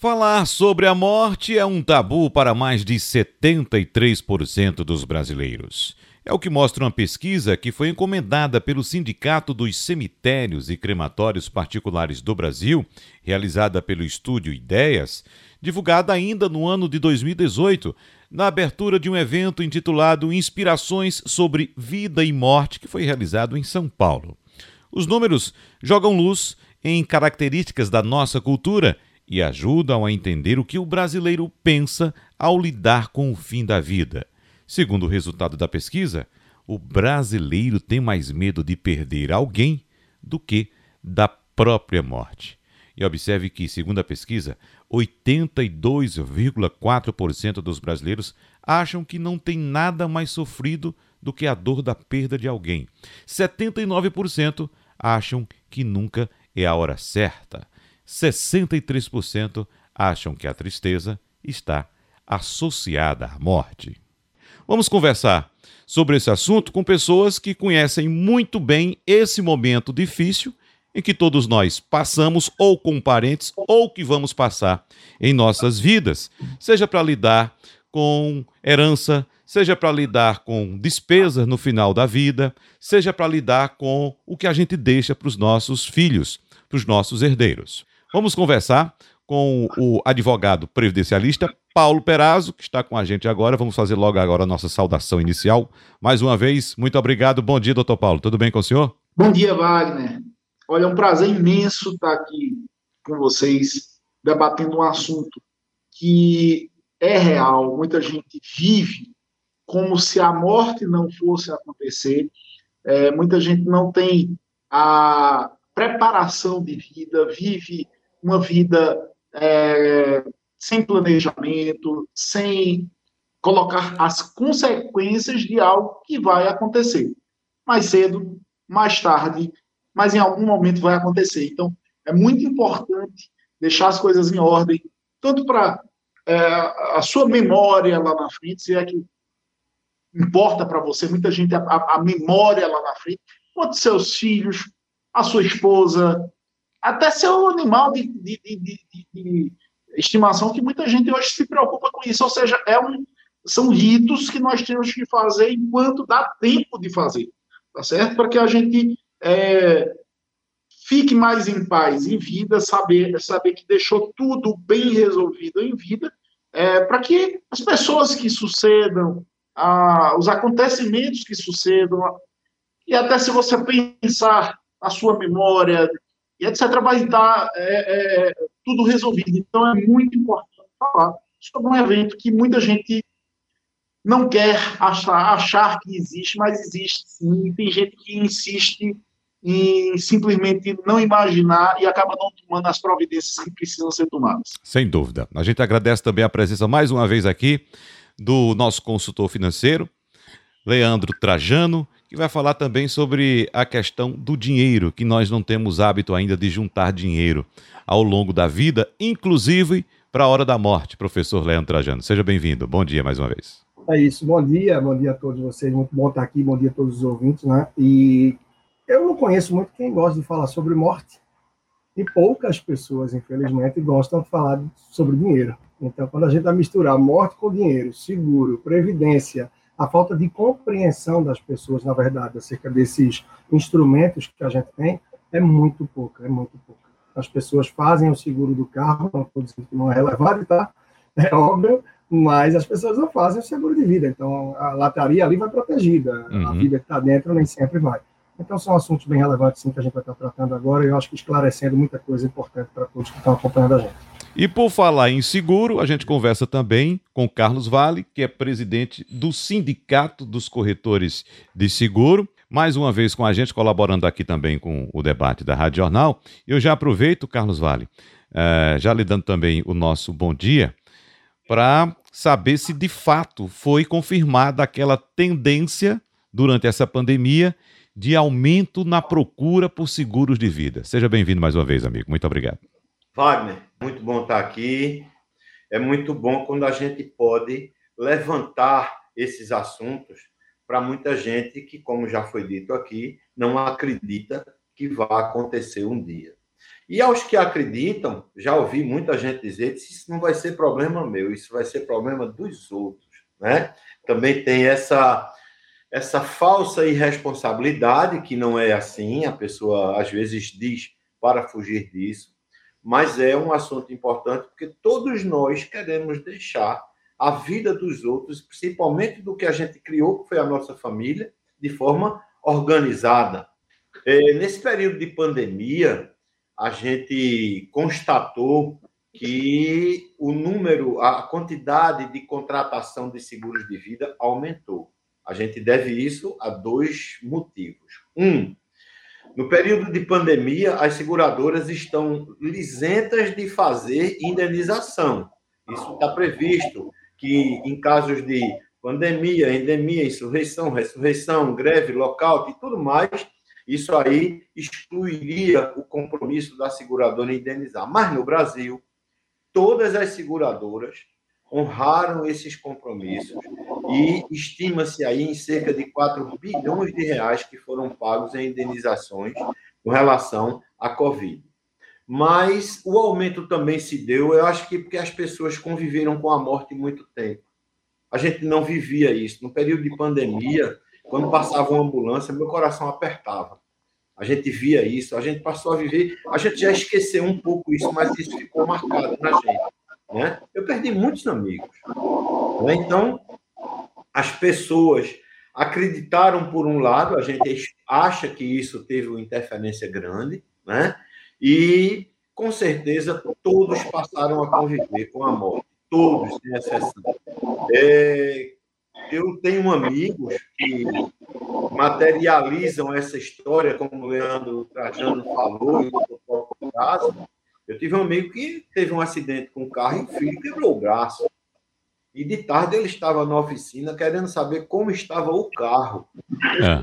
Falar sobre a morte é um tabu para mais de 73% dos brasileiros. É o que mostra uma pesquisa que foi encomendada pelo Sindicato dos Cemitérios e Crematórios Particulares do Brasil, realizada pelo Estúdio Ideias, divulgada ainda no ano de 2018, na abertura de um evento intitulado Inspirações sobre Vida e Morte, que foi realizado em São Paulo. Os números jogam luz em características da nossa cultura e ajudam a entender o que o brasileiro pensa ao lidar com o fim da vida. Segundo o resultado da pesquisa, o brasileiro tem mais medo de perder alguém do que da própria morte. E observe que, segundo a pesquisa, 82,4% dos brasileiros acham que não tem nada mais sofrido do que a dor da perda de alguém. 79% acham que nunca é a hora certa. 63% acham que a tristeza está associada à morte. Vamos conversar sobre esse assunto com pessoas que conhecem muito bem esse momento difícil em que todos nós passamos, ou com parentes, ou que vamos passar em nossas vidas, seja para lidar com herança, seja para lidar com despesas no final da vida, seja para lidar com o que a gente deixa para os nossos filhos, para os nossos herdeiros. Vamos conversar com o advogado previdencialista Paulo Perazzo, que está com a gente agora. Vamos fazer logo agora a nossa saudação inicial. Mais uma vez, muito obrigado. Bom dia, doutor Paulo. Tudo bem com o senhor? Bom dia, Wagner. Olha, é um prazer imenso estar aqui com vocês, debatendo um assunto que é real. Muita gente vive como se a morte não fosse acontecer. É, muita gente não tem a preparação de vida, vive uma vida é, sem planejamento, sem colocar as consequências de algo que vai acontecer. Mais cedo, mais tarde, mas em algum momento vai acontecer. Então, é muito importante deixar as coisas em ordem, tanto para é, a sua memória lá na frente, se é que importa para você, muita gente, a, a memória lá na frente, quanto seus filhos, a sua esposa, até seu animal de, de, de, de, estimação, que muita gente hoje se preocupa com isso. Ou seja, é um, são ritos que nós temos que fazer enquanto dá tempo de fazer, tá certo? Para que a gente é, fique mais em paz em vida, saber, saber que deixou tudo bem resolvido em vida, é, para que as pessoas que sucedam, a, os acontecimentos que sucedam, e até se você pensar a sua memória, e etc., vai estar é, é, tudo resolvido. Então, é muito importante falar sobre um evento que muita gente não quer achar, achar que existe, mas existe sim. Tem gente que insiste em simplesmente não imaginar e acaba não tomando as providências que precisam ser tomadas. Sem dúvida. A gente agradece também a presença mais uma vez aqui do nosso consultor financeiro, Leandro Trajano, que vai falar também sobre a questão do dinheiro, que nós não temos hábito ainda de juntar dinheiro ao longo da vida, inclusive para a hora da morte. Professor Leandro Trajano, seja bem-vindo. Bom dia mais uma vez. É isso, bom dia, bom dia a todos vocês, muito bom estar aqui, bom dia a todos os ouvintes, né? E eu não conheço muito quem gosta de falar sobre morte, e poucas pessoas, infelizmente, gostam de falar sobre dinheiro. Então, quando a gente vai misturar morte com dinheiro, seguro, previdência, a falta de compreensão das pessoas, na verdade, acerca desses instrumentos que a gente tem, é muito pouca, é muito pouca. As pessoas fazem o seguro do carro, não estou dizendo que não é relevante, tá? É óbvio, mas as pessoas não fazem o seguro de vida. Então, a lataria ali vai protegida, uhum. a vida que está dentro nem sempre vai. Então, são assuntos bem relevantes, sim, que a gente vai estar tratando agora, e eu acho que esclarecendo muita coisa importante para todos que estão acompanhando a gente. E por falar em seguro, a gente conversa também com Carlos Vale, que é presidente do Sindicato dos Corretores de Seguro. Mais uma vez com a gente, colaborando aqui também com o debate da Rádio Jornal. Eu já aproveito, Carlos Vale, eh, já lhe dando também o nosso bom dia, para saber se de fato foi confirmada aquela tendência durante essa pandemia de aumento na procura por seguros de vida. Seja bem-vindo mais uma vez, amigo. Muito obrigado. Wagner, muito bom estar aqui. É muito bom quando a gente pode levantar esses assuntos para muita gente que, como já foi dito aqui, não acredita que vai acontecer um dia. E aos que acreditam, já ouvi muita gente dizer que isso não vai ser problema meu, isso vai ser problema dos outros, né? Também tem essa essa falsa irresponsabilidade que não é assim, a pessoa às vezes diz para fugir disso, mas é um assunto importante porque todos nós queremos deixar a vida dos outros, principalmente do que a gente criou, que foi a nossa família, de forma organizada. É, nesse período de pandemia, a gente constatou que o número, a quantidade de contratação de seguros de vida aumentou. A gente deve isso a dois motivos. Um, no período de pandemia, as seguradoras estão lisentas de fazer indenização. Isso está previsto que em casos de pandemia, endemia, insurreição, ressurreição, greve, lockout e tudo mais, isso aí excluiria o compromisso da seguradora em indenizar. Mas no Brasil, todas as seguradoras honraram esses compromissos e estima-se aí em cerca de 4 bilhões de reais que foram pagos em indenizações com relação à Covid. Mas o aumento também se deu, eu acho que porque as pessoas conviveram com a morte muito tempo. A gente não vivia isso. No período de pandemia, quando passava uma ambulância, meu coração apertava. A gente via isso, a gente passou a viver, a gente já esqueceu um pouco isso, mas isso ficou marcado na gente. Né? Eu perdi muitos amigos. Né? Então, as pessoas acreditaram por um lado, a gente acha que isso teve uma interferência grande, né? E com certeza todos passaram a conviver com a morte, todos, sem exceção. É, eu tenho amigos que materializam essa história, como o Leandro Trajano falou, e o caso. Eu tive um amigo que teve um acidente com o carro e o filho quebrou o braço. E de tarde ele estava na oficina querendo saber como estava o carro.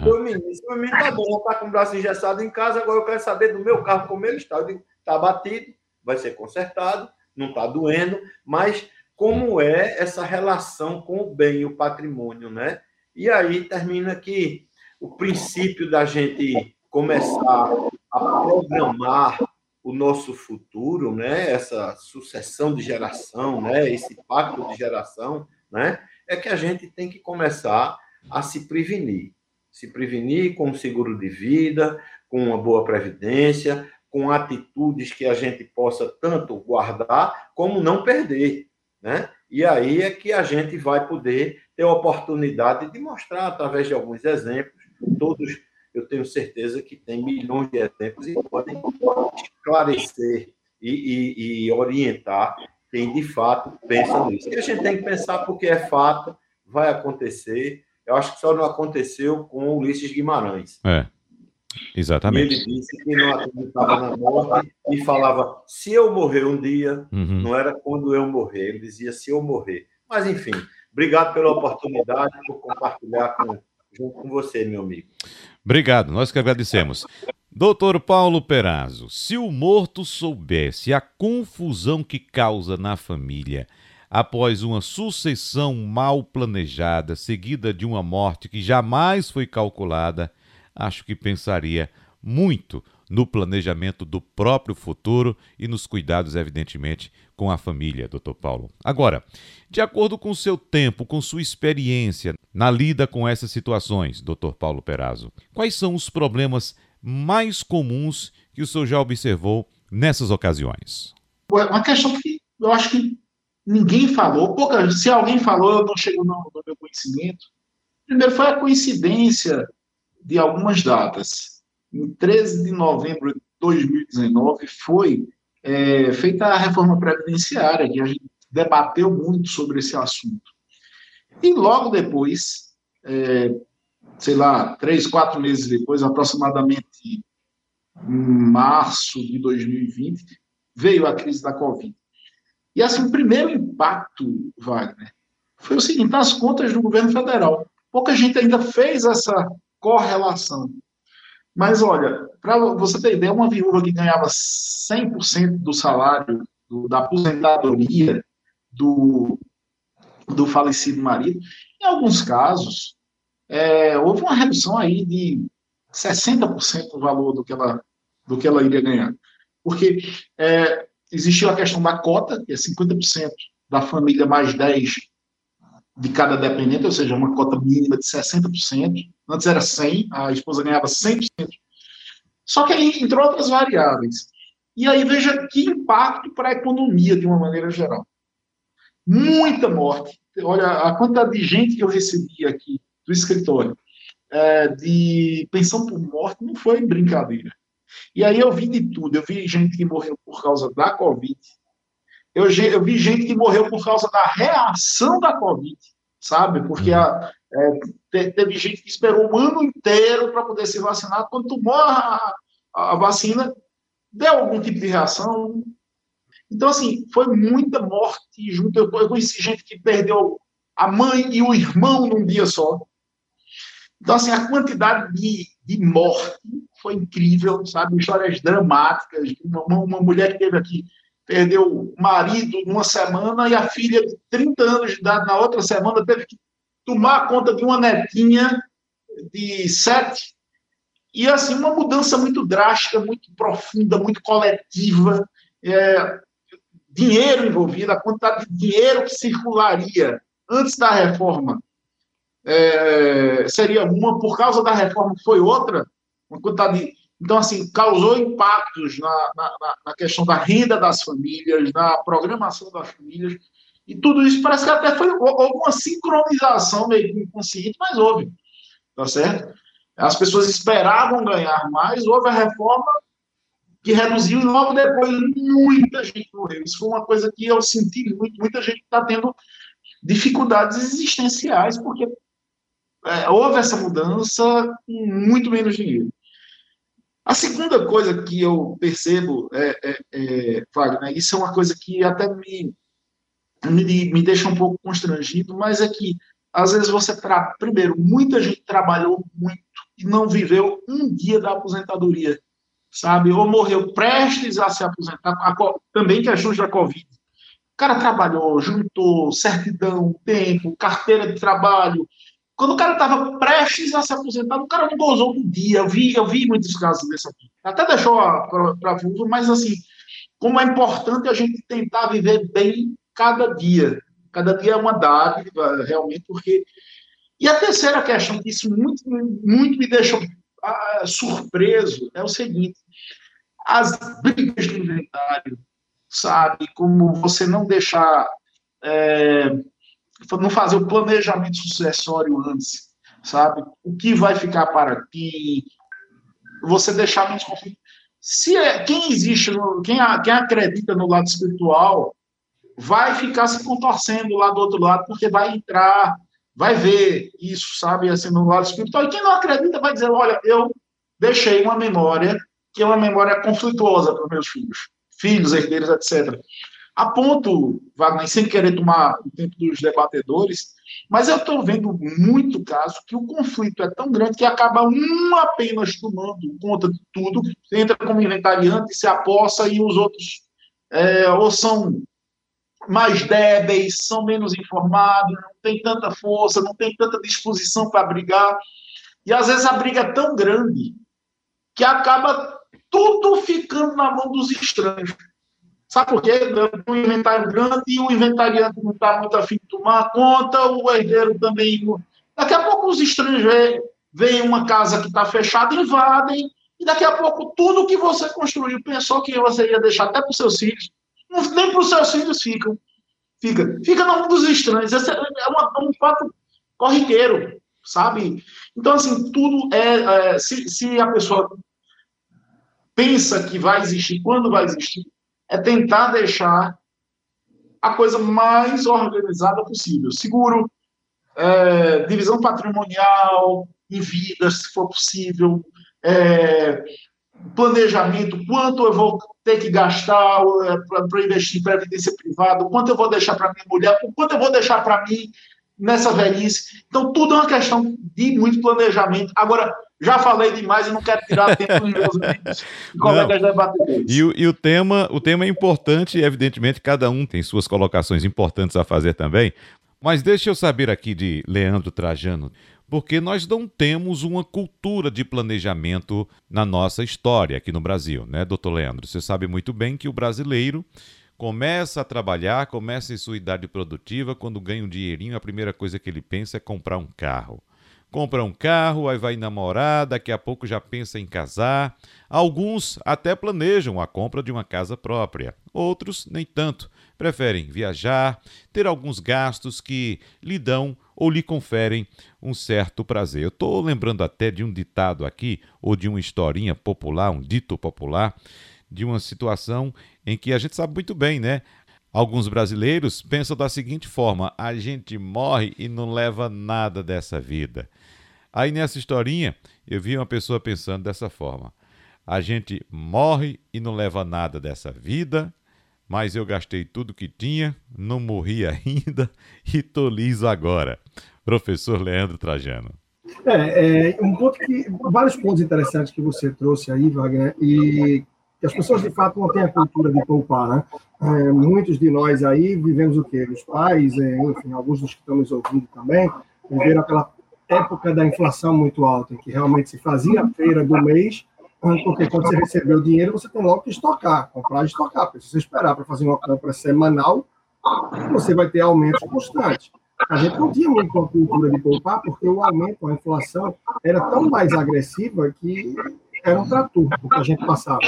Eu uhum. menino, meu menino tá bom, tá com o braço engessado em casa, agora eu quero saber do meu carro como ele está. Eu digo, tá batido, vai ser consertado, não está doendo, mas como é essa relação com o bem e o patrimônio, né? E aí termina que o princípio da gente começar a programar o nosso futuro, né? Essa sucessão de geração, né? Esse pacto de geração, né? É que a gente tem que começar a se prevenir, se prevenir com seguro de vida, com uma boa previdência, com atitudes que a gente possa tanto guardar como não perder, né? E aí é que a gente vai poder ter a oportunidade de mostrar, através de alguns exemplos, todos, eu tenho certeza que tem milhões de exemplos e podem esclarecer e, e, e orientar quem de fato pensa nisso. E a gente tem que pensar porque é fato, vai acontecer. Eu acho que só não aconteceu com Ulisses Guimarães. É. Exatamente. E ele disse que não acreditava na morte e falava: se eu morrer um dia, uhum. não era quando eu morrer, ele dizia: se eu morrer. Mas, enfim, obrigado pela oportunidade, por compartilhar com, junto com você, meu amigo. Obrigado, nós que agradecemos. Doutor Paulo Perazzo, se o morto soubesse a confusão que causa na família após uma sucessão mal planejada, seguida de uma morte que jamais foi calculada, acho que pensaria muito no planejamento do próprio futuro e nos cuidados, evidentemente, com a família, doutor Paulo. Agora, de acordo com o seu tempo, com sua experiência na lida com essas situações, doutor Paulo Perazzo, quais são os problemas mais comuns que o senhor já observou nessas ocasiões? Uma questão que eu acho que ninguém falou, pouca, se alguém falou, eu não chego no, no meu conhecimento. Primeiro foi a coincidência de algumas datas. Em 13 de novembro de 2019 foi é, feita a reforma previdenciária, que a gente debateu muito sobre esse assunto. E logo depois, é, sei lá, três, quatro meses depois, aproximadamente em março de 2020, veio a crise da Covid. E assim, o primeiro impacto, Wagner, foi o seguinte: as contas do governo federal. Pouca gente ainda fez essa correlação. Mas olha, para você ter ideia, uma viúva que ganhava 100% do salário do, da aposentadoria do, do falecido marido, em alguns casos, é, houve uma redução aí de 60% do valor do que ela, do que ela iria ganhar. porque é, existiu a questão da cota, que é 50% da família mais 10 de cada dependente, ou seja, uma cota mínima de 60%. Antes era 100, a esposa ganhava 100%. Só que aí entrou outras variáveis. E aí veja que impacto para a economia, de uma maneira geral. Muita morte. Olha, a quantidade de gente que eu recebi aqui do escritório é, de pensão por morte não foi brincadeira. E aí eu vi de tudo. Eu vi gente que morreu por causa da Covid. Eu, eu vi gente que morreu por causa da reação da Covid, sabe? Porque a, é, teve gente que esperou um ano inteiro para poder se vacinar. Quando tomou a, a vacina, deu algum tipo de reação. Então, assim, foi muita morte junto. Eu, eu conheci gente que perdeu a mãe e o irmão num dia só. Então, assim, a quantidade de, de morte foi incrível, sabe? Histórias dramáticas. Uma, uma mulher que teve aqui perdeu o marido numa semana e a filha de 30 anos de idade na outra semana teve que tomar conta de uma netinha de 7. E, assim, uma mudança muito drástica, muito profunda, muito coletiva. É, dinheiro envolvido, a quantidade de dinheiro que circularia antes da reforma é, seria uma, por causa da reforma foi outra, uma quantidade então, assim, causou impactos na, na, na, questão da renda das famílias, na programação das famílias, e tudo isso parece que até foi houve uma sincronização meio inconsciente, mas houve, tá certo? As pessoas esperavam ganhar mais, houve a reforma que reduziu e logo depois muita gente morreu. Isso foi uma coisa que eu senti muito, muita gente está tendo dificuldades existenciais, porque é, houve essa mudança com muito menos dinheiro. A segunda coisa que eu percebo, é, é, é, Wagner, isso é uma coisa que até me, me, me deixa um pouco constrangido, mas é que, às vezes, você. Tra... Primeiro, muita gente trabalhou muito e não viveu um dia da aposentadoria, sabe? Ou morreu prestes a se aposentar, a, também questões da Covid. O cara trabalhou, juntou certidão, tempo, carteira de trabalho, quando o cara estava prestes a se aposentar, o cara não gozou do dia. Eu vi, eu vi muitos casos desse aqui. Até deixou para vulva, mas assim, como é importante a gente tentar viver bem cada dia. Cada dia é uma dádiva, realmente, porque. E a terceira questão, que isso muito, muito me deixou uh, surpreso, é o seguinte: as brigas do inventário, sabe? Como você não deixar. É, não fazer o planejamento sucessório antes, sabe? O que vai ficar para ti? Você deixar menos conflito. Se é, quem existe, quem, quem acredita no lado espiritual, vai ficar se contorcendo lá do outro lado, porque vai entrar, vai ver isso, sabe, assim, no lado espiritual. E quem não acredita vai dizer: olha, eu deixei uma memória que é uma memória conflituosa para meus filhos, filhos, herdeiros, etc a ponto, Wagner, sem querer tomar o tempo dos debatedores, mas eu estou vendo muito caso que o conflito é tão grande que acaba um apenas tomando conta de tudo, entra como inventariante, se aposta e os outros é, ou são mais débeis, são menos informados, não tem tanta força, não tem tanta disposição para brigar. E às vezes a briga é tão grande que acaba tudo ficando na mão dos estranhos. Sabe por quê? Um inventário grande e o inventariante não está muito afim de tomar conta, o herdeiro também. Daqui a pouco os estranhos veem uma casa que está fechada, invadem, e daqui a pouco tudo que você construiu, pensou que você ia deixar até para os seus filhos, nem para os seus filhos ficam. Fica, fica na mão dos estranhos. Esse é, uma, é um fato corriqueiro, sabe? Então, assim, tudo é. é se, se a pessoa pensa que vai existir, quando vai existir, é tentar deixar a coisa mais organizada possível. Seguro, é, divisão patrimonial em vida, se for possível, é, planejamento, quanto eu vou ter que gastar é, para investir em previdência privada, quanto eu vou deixar para minha mulher, quanto eu vou deixar para mim nessa velhice. Então, tudo é uma questão de muito planejamento. Agora, já falei demais e não quero tirar tempo dos meus colegas debatedores. E, e o, tema, o tema é importante e, evidentemente, cada um tem suas colocações importantes a fazer também. Mas deixa eu saber aqui de Leandro Trajano. porque nós não temos uma cultura de planejamento na nossa história aqui no Brasil, né, doutor Leandro? Você sabe muito bem que o brasileiro começa a trabalhar, começa em sua idade produtiva, quando ganha um dinheirinho, a primeira coisa que ele pensa é comprar um carro. Compra um carro, aí vai namorar, daqui a pouco já pensa em casar. Alguns até planejam a compra de uma casa própria, outros nem tanto. Preferem viajar, ter alguns gastos que lhe dão ou lhe conferem um certo prazer. Eu estou lembrando até de um ditado aqui, ou de uma historinha popular, um dito popular, de uma situação em que a gente sabe muito bem, né? Alguns brasileiros pensam da seguinte forma: a gente morre e não leva nada dessa vida. Aí nessa historinha, eu vi uma pessoa pensando dessa forma: a gente morre e não leva nada dessa vida, mas eu gastei tudo que tinha, não morri ainda e tô liso agora. Professor Leandro Trajano. É, é, um ponto que vários pontos interessantes que você trouxe aí, Wagner, e as pessoas de fato não têm a cultura de poupar, né? É, muitos de nós aí vivemos o quê? Os pais, é, enfim, alguns dos que estão nos ouvindo também, viveram aquela época da inflação muito alta, em que realmente se fazia a feira do mês porque quando você recebeu o dinheiro, você tem logo que estocar, comprar e estocar. Porque se você esperar para fazer uma compra semanal, você vai ter aumentos constantes. A gente não tinha muito a cultura de poupar, porque o aumento, a inflação, era tão mais agressiva que era um trator que a gente passava.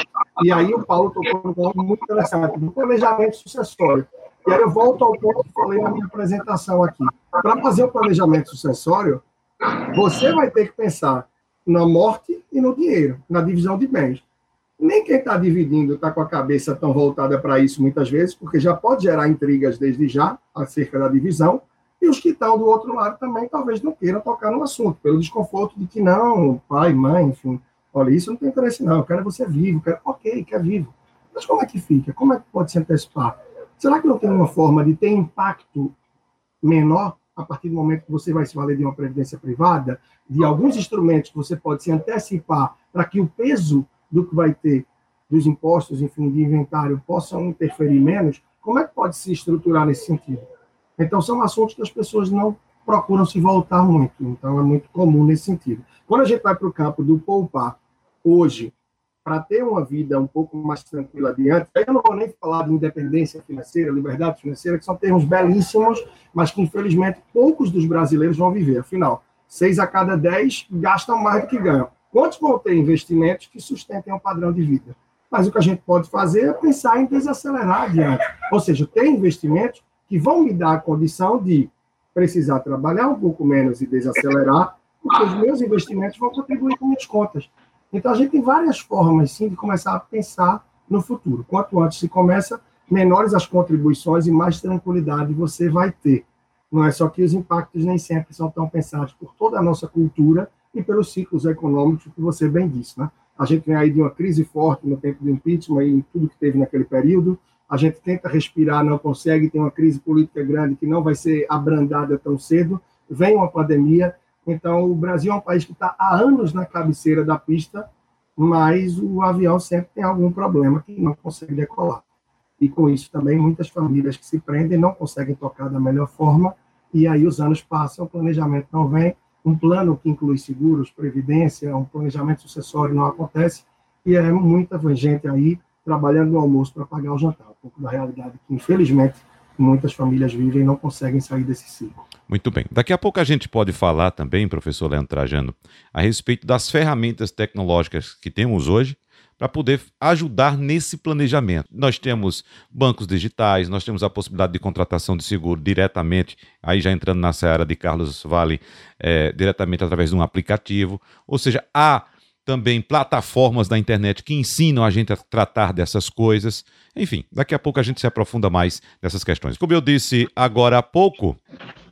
E aí o Paulo tocou um ponto muito interessante, do planejamento sucessório. E aí eu volto ao ponto que falei na minha apresentação aqui. Para fazer o planejamento sucessório, você vai ter que pensar na morte e no dinheiro, na divisão de bens. Nem quem está dividindo está com a cabeça tão voltada para isso muitas vezes, porque já pode gerar intrigas desde já acerca da divisão, e os que estão do outro lado também talvez não queiram tocar no assunto, pelo desconforto de que não, pai, mãe, enfim, olha, isso não tem interesse não, eu quero você vivo, quero, ok, quer vivo. Mas como é que fica? Como é que pode se antecipar? Será que não tem uma forma de ter impacto menor a partir do momento que você vai se valer de uma previdência privada, de alguns instrumentos que você pode se antecipar para que o peso do que vai ter dos impostos, enfim, de inventário possam interferir menos, como é que pode se estruturar nesse sentido? Então, são assuntos que as pessoas não procuram se voltar muito, então é muito comum nesse sentido. Quando a gente vai para o campo do poupar, hoje, para ter uma vida um pouco mais tranquila adiante. Eu não vou nem falar de independência financeira, liberdade financeira, que são termos belíssimos, mas que infelizmente poucos dos brasileiros vão viver. Afinal, seis a cada dez gastam mais do que ganham. Quantos vão ter investimentos que sustentem um padrão de vida? Mas o que a gente pode fazer é pensar em desacelerar adiante. Ou seja, ter investimentos que vão me dar a condição de precisar trabalhar um pouco menos e desacelerar, porque os meus investimentos vão contribuir com minhas contas. Então, a gente tem várias formas, sim, de começar a pensar no futuro. Quanto antes se começa, menores as contribuições e mais tranquilidade você vai ter. Não é só que os impactos nem sempre são tão pensados por toda a nossa cultura e pelos ciclos econômicos que você bem disse, né? A gente vem aí de uma crise forte no tempo do impeachment e tudo que teve naquele período. A gente tenta respirar, não consegue, tem uma crise política grande que não vai ser abrandada tão cedo. Vem uma pandemia, então, o Brasil é um país que está há anos na cabeceira da pista, mas o avião sempre tem algum problema que não consegue decolar. E com isso também muitas famílias que se prendem não conseguem tocar da melhor forma, e aí os anos passam, o planejamento não vem, um plano que inclui seguros, previdência, um planejamento sucessório não acontece, e é muita gente aí trabalhando no almoço para pagar o jantar, um pouco da realidade que, infelizmente, muitas famílias vivem e não conseguem sair desse ciclo. Muito bem. Daqui a pouco a gente pode falar também, professor Leandro Trajano, a respeito das ferramentas tecnológicas que temos hoje para poder ajudar nesse planejamento. Nós temos bancos digitais, nós temos a possibilidade de contratação de seguro diretamente, aí já entrando na seara de Carlos Vale, é, diretamente através de um aplicativo. Ou seja, há também plataformas da internet que ensinam a gente a tratar dessas coisas. Enfim, daqui a pouco a gente se aprofunda mais nessas questões. Como eu disse agora há pouco,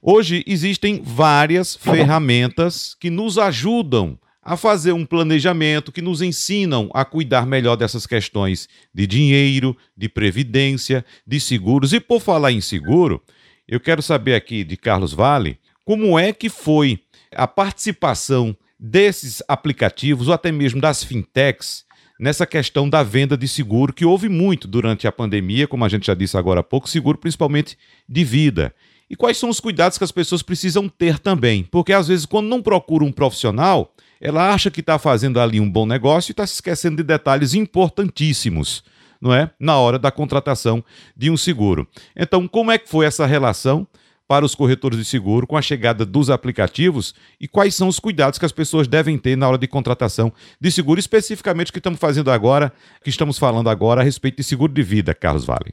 hoje existem várias ferramentas que nos ajudam a fazer um planejamento, que nos ensinam a cuidar melhor dessas questões de dinheiro, de previdência, de seguros. E por falar em seguro, eu quero saber aqui de Carlos Vale como é que foi a participação desses aplicativos ou até mesmo das fintechs nessa questão da venda de seguro, que houve muito durante a pandemia, como a gente já disse agora há pouco, seguro principalmente de vida. E quais são os cuidados que as pessoas precisam ter também? Porque às vezes, quando não procura um profissional, ela acha que está fazendo ali um bom negócio e está se esquecendo de detalhes importantíssimos, não é? Na hora da contratação de um seguro. Então, como é que foi essa relação para os corretores de seguro com a chegada dos aplicativos e quais são os cuidados que as pessoas devem ter na hora de contratação de seguro, especificamente o que estamos fazendo agora, que estamos falando agora a respeito de seguro de vida, Carlos Vale?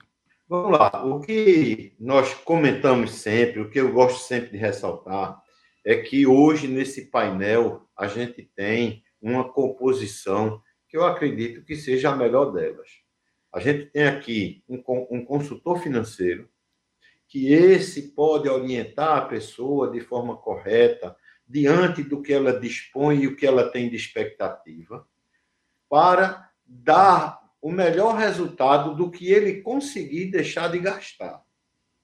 Vamos lá. O que nós comentamos sempre, o que eu gosto sempre de ressaltar, é que hoje nesse painel a gente tem uma composição que eu acredito que seja a melhor delas. A gente tem aqui um, um consultor financeiro, que esse pode orientar a pessoa de forma correta, diante do que ela dispõe e o que ela tem de expectativa, para dar o melhor resultado do que ele conseguir deixar de gastar,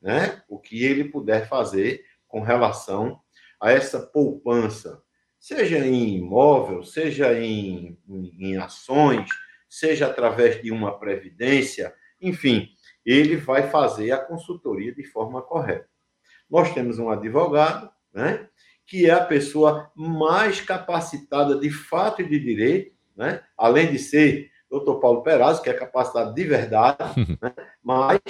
né? O que ele puder fazer com relação a essa poupança, seja em imóvel, seja em, em, em ações, seja através de uma previdência, enfim, ele vai fazer a consultoria de forma correta. Nós temos um advogado, né, que é a pessoa mais capacitada de fato e de direito, né, além de ser doutor Paulo Perazzo, que é capacitado de verdade, né, mas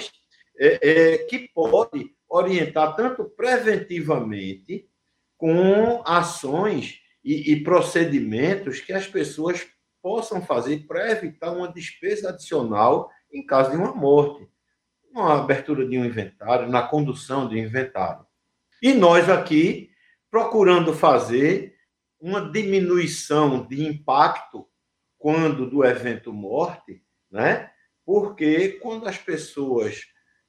é, é, que pode orientar tanto preventivamente com ações e, e procedimentos que as pessoas possam fazer para evitar uma despesa adicional em caso de uma morte uma abertura de um inventário, na condução de um inventário. E nós aqui procurando fazer uma diminuição de impacto quando do evento morte, né? Porque quando as pessoas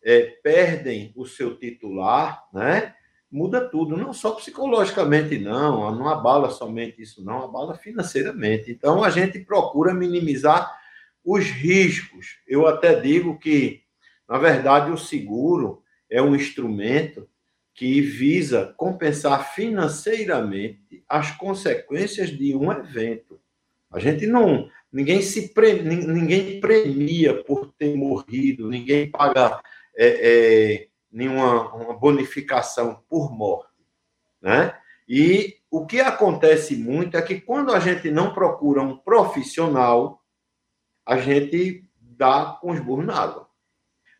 é, perdem o seu titular, né? Muda tudo, não só psicologicamente, não, não abala somente isso, não, abala financeiramente. Então a gente procura minimizar os riscos. Eu até digo que na verdade, o seguro é um instrumento que visa compensar financeiramente as consequências de um evento. A gente não, ninguém se pre, ninguém premia por ter morrido, ninguém paga é, é, nenhuma uma bonificação por morte, né? E o que acontece muito é que quando a gente não procura um profissional, a gente dá com os burros na água.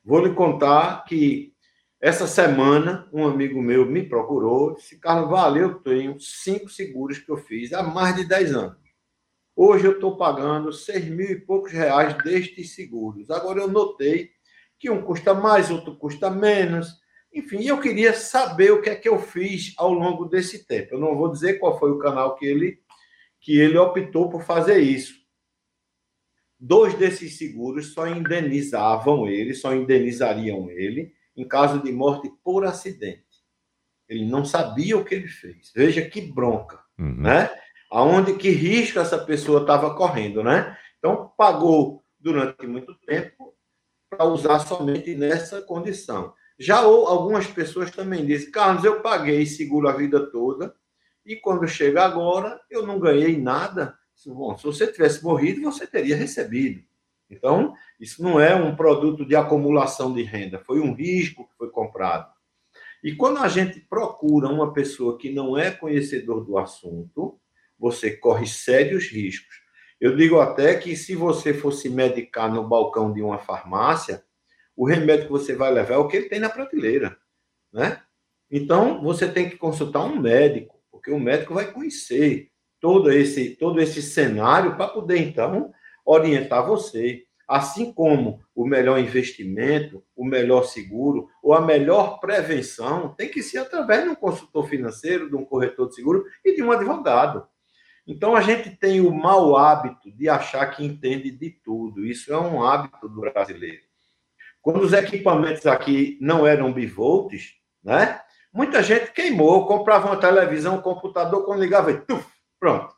Vou lhe contar que essa semana um amigo meu me procurou, disse, Carlos, valeu, eu tenho cinco seguros que eu fiz há mais de 10 anos. Hoje eu estou pagando seis mil e poucos reais destes seguros. Agora eu notei que um custa mais, outro custa menos. Enfim, eu queria saber o que é que eu fiz ao longo desse tempo. Eu não vou dizer qual foi o canal que ele que ele optou por fazer isso. Dois desses seguros só indenizavam ele, só indenizariam ele em caso de morte por acidente. Ele não sabia o que ele fez. Veja que bronca, uhum. né? Aonde que risco essa pessoa estava correndo, né? Então pagou durante muito tempo para usar somente nessa condição. Já algumas pessoas também dizem, Carlos, eu paguei seguro a vida toda e quando chega agora eu não ganhei nada Bom, se você tivesse morrido, você teria recebido. Então, isso não é um produto de acumulação de renda, foi um risco que foi comprado. E quando a gente procura uma pessoa que não é conhecedor do assunto, você corre sérios riscos. Eu digo até que se você fosse medicar no balcão de uma farmácia, o remédio que você vai levar é o que ele tem na prateleira, né? Então, você tem que consultar um médico, porque o médico vai conhecer todo esse, todo esse cenário para poder, então, orientar você. Assim como o melhor investimento, o melhor seguro ou a melhor prevenção tem que ser através de um consultor financeiro, de um corretor de seguro e de um advogado. Então, a gente tem o mau hábito de achar que entende de tudo. Isso é um hábito do brasileiro. Quando os equipamentos aqui não eram bivolts, né? Muita gente queimou, comprava uma televisão, um computador, quando ligava, tuf, Pronto.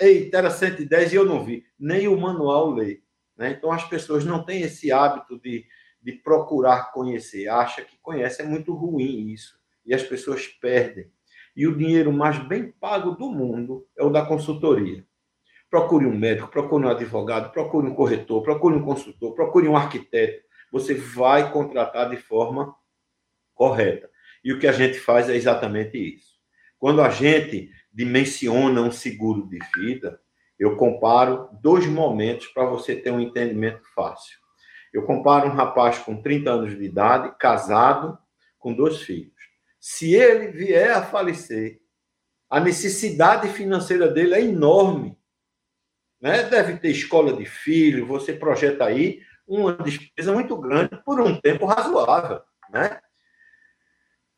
Eita, era 110 e eu não vi. Nem o manual lê. Né? Então, as pessoas não têm esse hábito de, de procurar conhecer. Acha que conhece. É muito ruim isso. E as pessoas perdem. E o dinheiro mais bem pago do mundo é o da consultoria. Procure um médico, procure um advogado, procure um corretor, procure um consultor, procure um arquiteto. Você vai contratar de forma correta. E o que a gente faz é exatamente isso. Quando a gente dimensiona um seguro de vida, eu comparo dois momentos para você ter um entendimento fácil. Eu comparo um rapaz com 30 anos de idade, casado, com dois filhos. Se ele vier a falecer, a necessidade financeira dele é enorme. Né? Deve ter escola de filho, você projeta aí uma despesa muito grande por um tempo razoável. Né?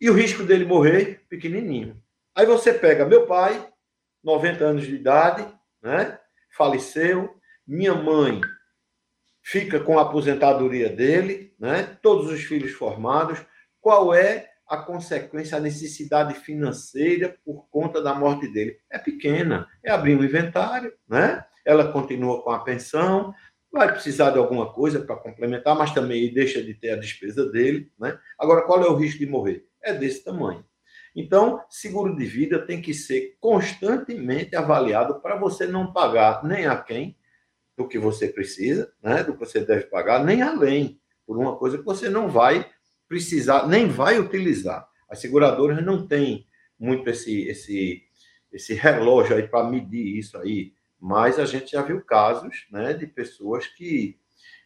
E o risco dele morrer, pequenininho. Aí você pega meu pai, 90 anos de idade, né? faleceu, minha mãe fica com a aposentadoria dele, né? todos os filhos formados. Qual é a consequência, a necessidade financeira por conta da morte dele? É pequena, é abrir um inventário, né? ela continua com a pensão, vai precisar de alguma coisa para complementar, mas também deixa de ter a despesa dele. Né? Agora, qual é o risco de morrer? É desse tamanho. Então, seguro de vida tem que ser constantemente avaliado para você não pagar nem a quem do que você precisa, né, do que você deve pagar, nem além, por uma coisa que você não vai precisar, nem vai utilizar. As seguradoras não têm muito esse, esse, esse relógio aí para medir isso aí, mas a gente já viu casos né, de pessoas que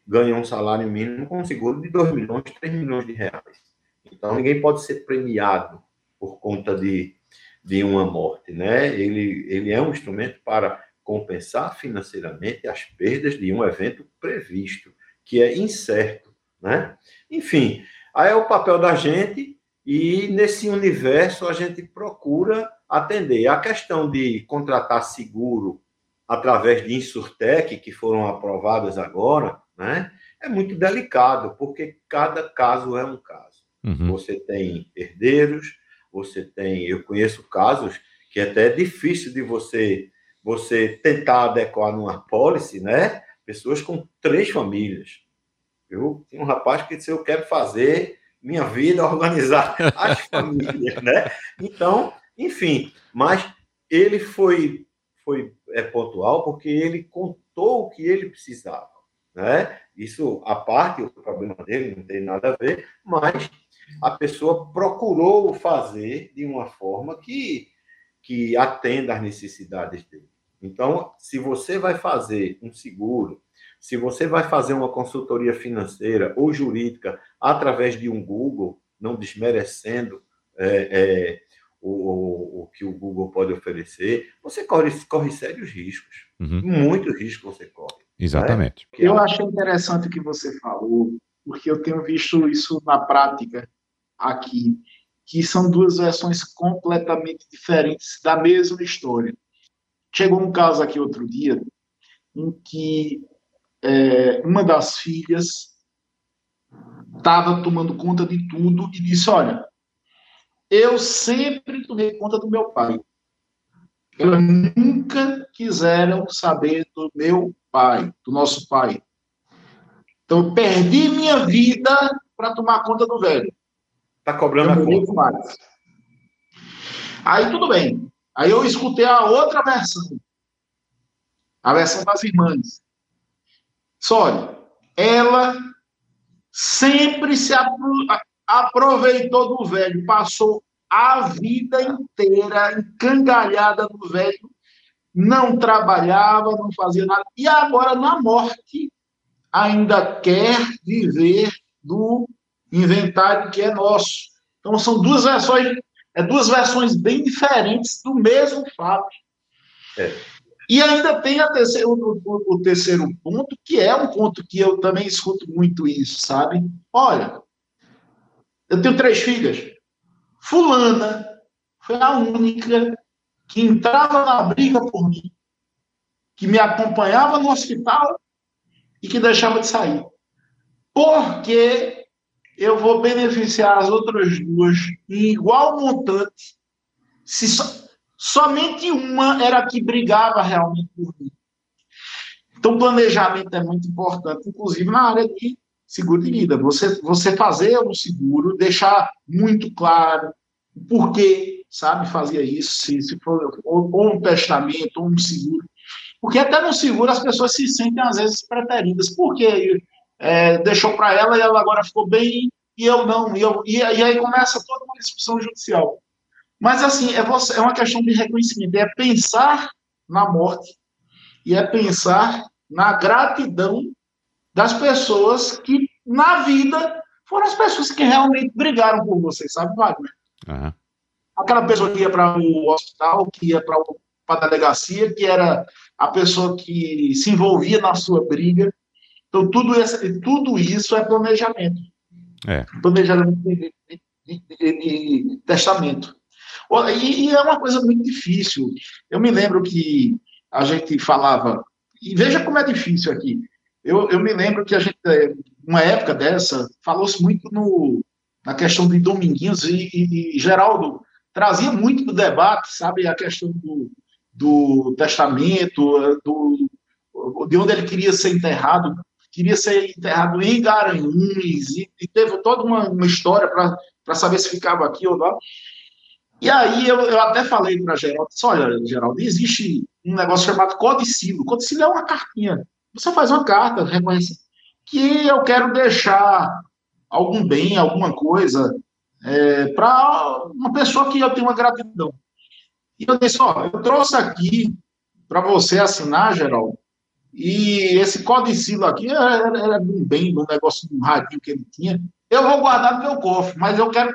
ganham um salário mínimo com seguro de 2 milhões, 3 milhões de reais. Então, ninguém pode ser premiado por conta de, de uma morte, né? Ele, ele é um instrumento para compensar financeiramente as perdas de um evento previsto, que é incerto, né? Enfim, aí é o papel da gente e nesse universo a gente procura atender. A questão de contratar seguro através de Insurtec, que foram aprovadas agora, né? É muito delicado, porque cada caso é um caso. Uhum. Você tem herdeiros, você tem, eu conheço casos que até é difícil de você você tentar adequar numa pólice, né? Pessoas com três famílias. Eu tinha um rapaz que disse: Eu quero fazer minha vida, organizar as famílias, né? Então, enfim, mas ele foi, foi é, pontual porque ele contou o que ele precisava, né? Isso, a parte, o problema dele não tem nada a ver, mas a pessoa procurou fazer de uma forma que, que atenda às necessidades dele. Então, se você vai fazer um seguro, se você vai fazer uma consultoria financeira ou jurídica através de um Google, não desmerecendo é, é, o, o, o, que o Google pode oferecer, você corre, corre sérios riscos. Uhum. Muitos riscos você corre. Exatamente. Né? Eu achei interessante o que você falou, porque eu tenho visto isso na prática aqui, que são duas versões completamente diferentes da mesma história. Chegou um caso aqui outro dia em que é, uma das filhas estava tomando conta de tudo e disse: Olha, eu sempre tomei conta do meu pai. Elas nunca quiseram saber do meu pai, do nosso pai. Então, eu perdi minha vida para tomar conta do velho. Está cobrando eu a conta. Mais. Aí, tudo bem. Aí eu escutei a outra versão, a versão das irmãs. Só, ela sempre se aproveitou do velho, passou a vida inteira encangalhada no velho, não trabalhava, não fazia nada, e agora, na morte, ainda quer viver do inventário que é nosso. Então, são duas versões é duas versões bem diferentes do mesmo fato. É. E ainda tem terceiro, o, o, o, terceiro ponto, que é um ponto que eu também escuto muito isso, sabe? Olha, eu tenho três filhas. Fulana foi a única que entrava na briga por mim, que me acompanhava no hospital e que deixava de sair. Porque eu vou beneficiar as outras duas em igual montante, se so, somente uma era que brigava realmente por mim. Então, planejamento é muito importante, inclusive na área de seguro de vida. Você, você fazer um seguro, deixar muito claro o porquê, sabe, fazia isso, se, se for ou, ou um testamento, ou um seguro. Porque até no seguro as pessoas se sentem, às vezes, preteridas. Por quê? É, deixou para ela e ela agora ficou bem e eu não. E, eu, e, e aí começa todo discussão judicial. Mas, assim, é, você, é uma questão de reconhecimento, é pensar na morte e é pensar na gratidão das pessoas que, na vida, foram as pessoas que realmente brigaram por você, sabe, Wagner? Uhum. Aquela pessoa que ia para o hospital, que ia para a delegacia, que era a pessoa que se envolvia na sua briga. Então, tudo isso, tudo isso é planejamento. É. Planejamento de, de, de, de testamento. E, e, é uma coisa muito difícil. Eu me lembro que a gente falava, e veja como é difícil aqui. Eu, eu me lembro que a gente, é, uma época dessa, falou-se muito no, na questão de Dominguinhos e, e, e Geraldo trazia muito do debate, sabe, a questão do, do testamento, do, de onde ele queria ser enterrado, queria ser enterrado em Garanhuns, e, e teve toda uma, uma história para saber se ficava aqui ou não. E aí eu, eu até falei para Geraldo, disse, olha, Geraldo, existe um negócio chamado codicilo. Codicilo é uma cartinha. Você faz uma carta, reconhece que eu quero deixar algum bem, alguma coisa é, para uma pessoa que eu tenho uma gratidão. E eu disse, ó, eu trouxe aqui para você assinar, Geraldo, e esse codicilo aqui era, era um bem, um negócio, um radinho que ele tinha. Eu vou guardar no meu cofre, mas eu quero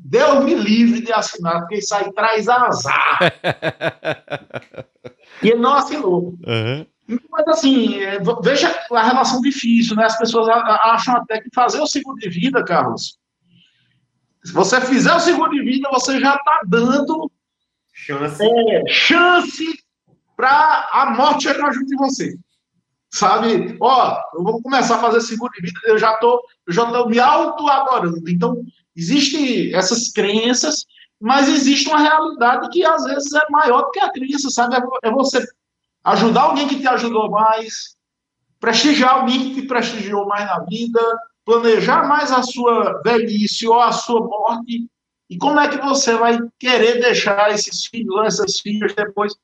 Deus me livre de assinar, porque isso aí traz azar. e ele não assinou. Uhum. Mas assim, é, veja a relação difícil, né? As pessoas acham até que fazer o seguro de vida, Carlos, se você fizer o seguro de vida, você já está dando chance, é, chance para a morte chegar junto de você. Sabe? Ó, eu vou começar a fazer seguro de vida, eu já estou já tô me auto-adorando. Então, Existem essas crenças, mas existe uma realidade que às vezes é maior do que a crença, sabe? É, é você ajudar alguém que te ajudou mais, prestigiar alguém que te prestigiou mais na vida, planejar mais a sua velhice ou a sua morte. E como é que você vai querer deixar esses filhos, essas filhas depois?